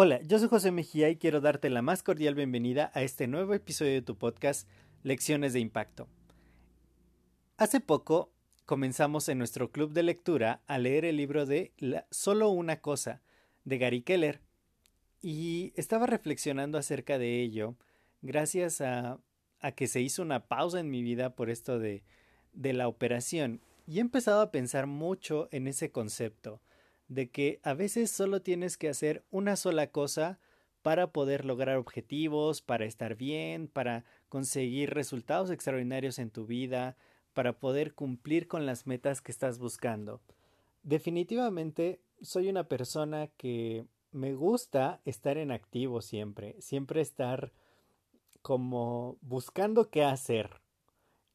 Hola, yo soy José Mejía y quiero darte la más cordial bienvenida a este nuevo episodio de tu podcast Lecciones de Impacto. Hace poco comenzamos en nuestro club de lectura a leer el libro de Solo una cosa de Gary Keller y estaba reflexionando acerca de ello gracias a, a que se hizo una pausa en mi vida por esto de, de la operación y he empezado a pensar mucho en ese concepto de que a veces solo tienes que hacer una sola cosa para poder lograr objetivos, para estar bien, para conseguir resultados extraordinarios en tu vida, para poder cumplir con las metas que estás buscando. Definitivamente soy una persona que me gusta estar en activo siempre, siempre estar como buscando qué hacer.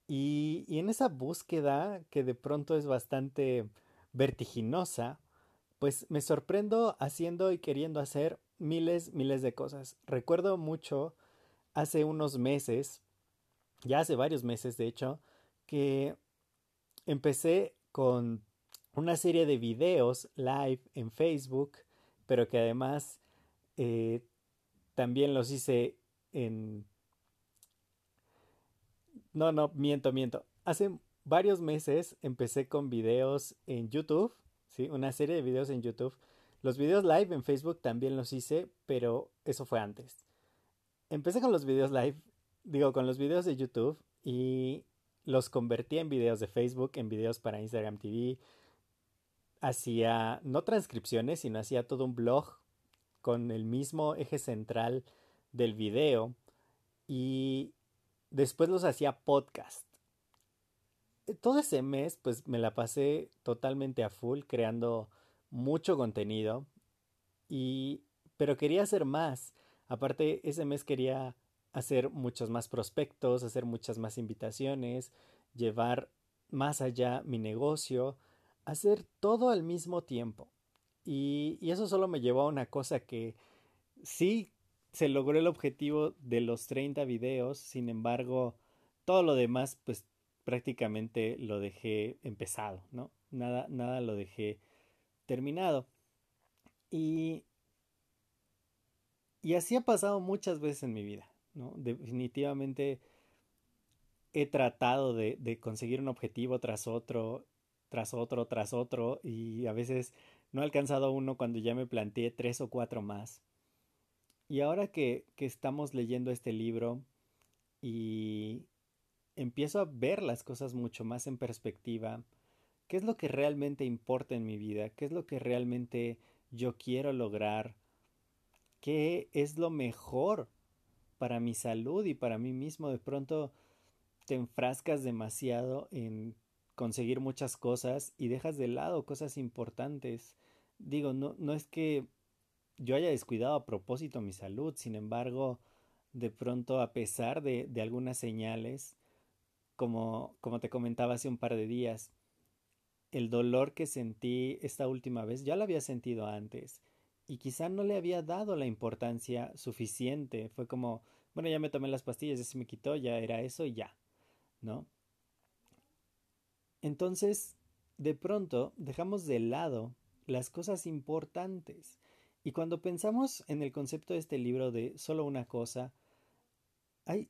Y, en esa búsqueda que de pronto es bastante vertiginosa, pues me sorprendo haciendo y queriendo hacer miles, miles de cosas. Recuerdo mucho hace unos meses, ya hace varios meses de hecho, que empecé con una serie de videos live en Facebook, pero que además eh, también los hice en... No, no, miento, miento. Hace varios meses empecé con videos en YouTube ¿sí? Una serie de videos en YouTube. Los videos live en Facebook también los hice, pero eso fue antes. Empecé con los videos live, digo, con los videos de YouTube y los convertí en videos de Facebook, en videos para Instagram TV. Hacía no transcripciones, sino hacía todo un blog con el mismo eje central del video y después los hacía podcast todo ese mes pues me la pasé totalmente a full creando mucho contenido y pero quería hacer más. Aparte ese mes quería hacer muchos más prospectos, hacer muchas más invitaciones, llevar más allá mi negocio, hacer todo al mismo tiempo. Y, y eso solo me llevó a una cosa que sí se logró el objetivo de los 30 videos, sin embargo, todo lo demás pues prácticamente lo dejé empezado, ¿no? Nada, nada lo dejé terminado. Y, y así ha pasado muchas veces en mi vida, ¿no? Definitivamente he tratado de, de conseguir un objetivo tras otro, tras otro, tras otro, y a veces no he alcanzado uno cuando ya me planteé tres o cuatro más. Y ahora que, que estamos leyendo este libro y, empiezo a ver las cosas mucho más en perspectiva. ¿Qué es lo que realmente importa en mi vida? ¿Qué es lo que realmente yo quiero lograr? ¿Qué es lo mejor para mi salud y para mí mismo? De pronto te enfrascas demasiado en conseguir muchas cosas y dejas de lado cosas importantes. Digo, no, no es que yo haya descuidado a propósito mi salud, sin embargo, de pronto, a pesar de, algunas señales, como, como te comentaba hace un par de días, el dolor que sentí esta última vez ya lo había sentido antes y quizá no le había dado la importancia suficiente. Fue como, bueno, ya me tomé las pastillas, ya se me quitó, ya era eso y ya, ¿no? Entonces, de pronto, dejamos de lado las cosas importantes. Y cuando pensamos en el concepto de este libro de solo una cosa, hay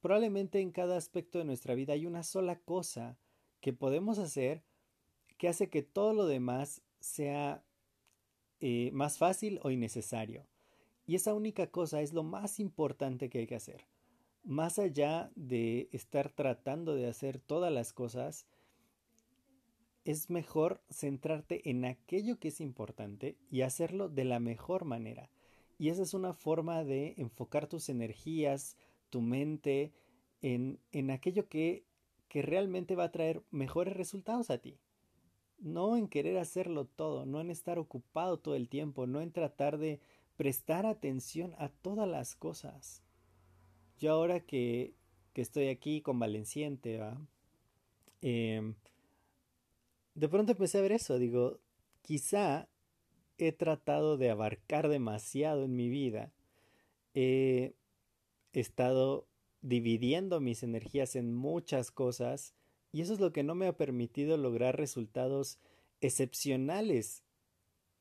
Probablemente en cada aspecto de nuestra vida hay una sola cosa que podemos hacer que hace que todo lo demás sea eh, más fácil o innecesario. Y esa única cosa es lo más importante que hay que hacer. Más allá de estar tratando de hacer todas las cosas, es mejor centrarte en aquello que es importante y hacerlo de la mejor manera. Y esa es una forma de enfocar tus energías, tu mente en, en aquello que, que realmente va a traer mejores resultados a ti. no en querer hacerlo todo, no en estar ocupado todo el tiempo, no en tratar de prestar atención a todas las cosas. Yo ahora que, que estoy aquí convaleciente, ¿va? Em, de pronto empecé a ver eso, digo, quizá he tratado de abarcar demasiado en mi vida, he estado dividiendo mis energías en muchas cosas y eso es lo que no me ha permitido lograr resultados excepcionales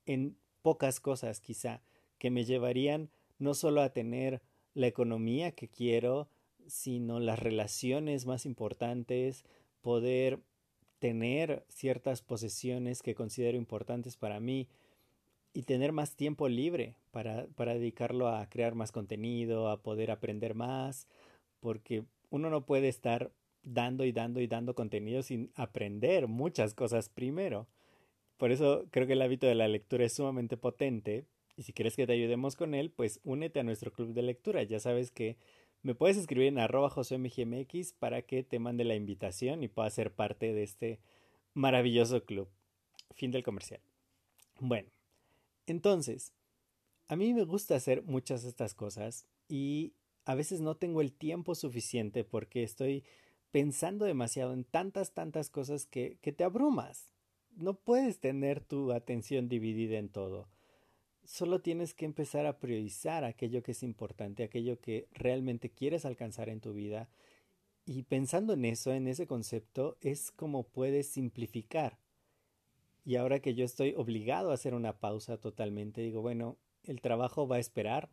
en pocas cosas quizá, que me llevarían no solo a tener la economía que quiero, sino las relaciones más importantes, poder tener ciertas posesiones que considero importantes para mí y tener más tiempo libre para, para dedicarlo a crear más contenido, a poder aprender más, porque uno no puede estar dando y dando y dando contenido sin aprender muchas cosas primero. Por eso creo que el hábito de la lectura es sumamente potente y si quieres que te ayudemos con él, pues únete a nuestro club de lectura. Ya sabes que me puedes escribir en arroba josemgmx para que te mande la invitación y puedas ser parte de este maravilloso club. Fin del comercial. Bueno, entonces, a mí me gusta hacer muchas de estas cosas y a veces no tengo el tiempo suficiente porque estoy pensando demasiado en tantas, tantas cosas que, que te abrumas. No puedes tener tu atención dividida en todo. Solo tienes que empezar a priorizar aquello que es importante, aquello que realmente quieres alcanzar en tu vida. Y pensando en eso, en ese concepto, es como puedes simplificar. Y ahora que yo estoy obligado a hacer una pausa totalmente, digo, bueno, el trabajo va a esperar,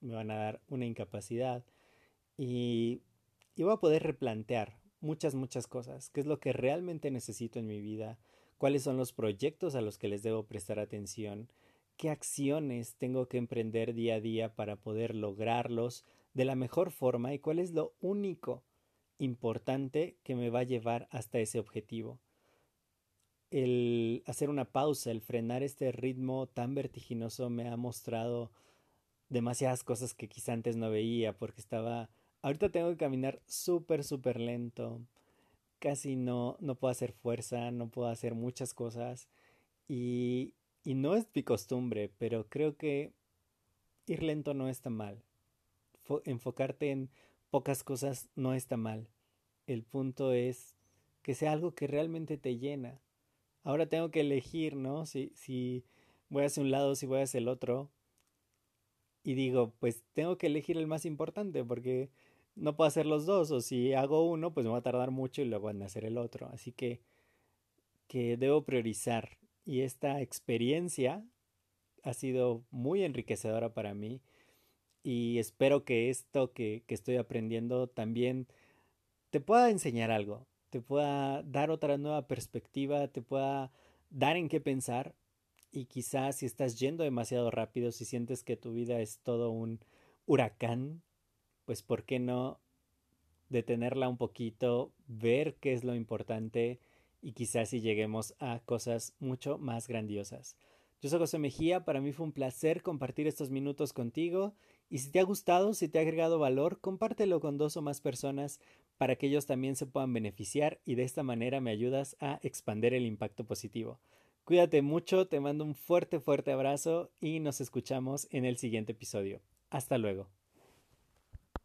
me van a dar una incapacidad y y voy a poder replantear muchas, muchas cosas. ¿Qué es lo que realmente necesito en mi vida? ¿Cuáles son los proyectos a los que les debo prestar atención? ¿Qué acciones tengo que emprender día a día para poder lograrlos de la mejor forma? ¿Y cuál es lo único importante que me va a llevar hasta ese objetivo? El hacer una pausa, el frenar este ritmo tan vertiginoso me ha mostrado demasiadas cosas que quizá antes no veía porque estaba Ahorita tengo que caminar súper, súper lento. Casi no, no puedo hacer fuerza, no puedo hacer muchas cosas. Y, y no es mi costumbre, pero creo que ir lento no está mal. enfocarte en pocas cosas no está mal. El punto es que sea algo que realmente te llena. Ahora tengo que elegir, ¿no? Si, si voy hacia un lado, si voy hacia el otro. Y digo, pues tengo que elegir el más importante porque no puedo hacer los dos, o si hago uno, pues me va a tardar mucho y luego van a hacer el otro. Así que, que debo priorizar. Y esta experiencia ha sido muy enriquecedora para mí y espero que esto que, que estoy aprendiendo también te pueda enseñar algo, te pueda dar otra nueva perspectiva, te pueda dar en qué pensar y quizás si estás yendo demasiado rápido, si sientes que tu vida es todo un huracán, pues ¿por qué no detenerla un poquito, ver qué es lo importante y quizás si lleguemos a cosas mucho más grandiosas. Yo soy José Mejía, para mí fue un placer compartir estos minutos contigo y si te ha gustado, si te ha agregado valor, compártelo con dos o más personas para que ellos también se puedan beneficiar y de esta manera me ayudas a expander el impacto positivo. Cuídate mucho, te mando un fuerte, fuerte abrazo y nos escuchamos en el siguiente episodio. Hasta luego.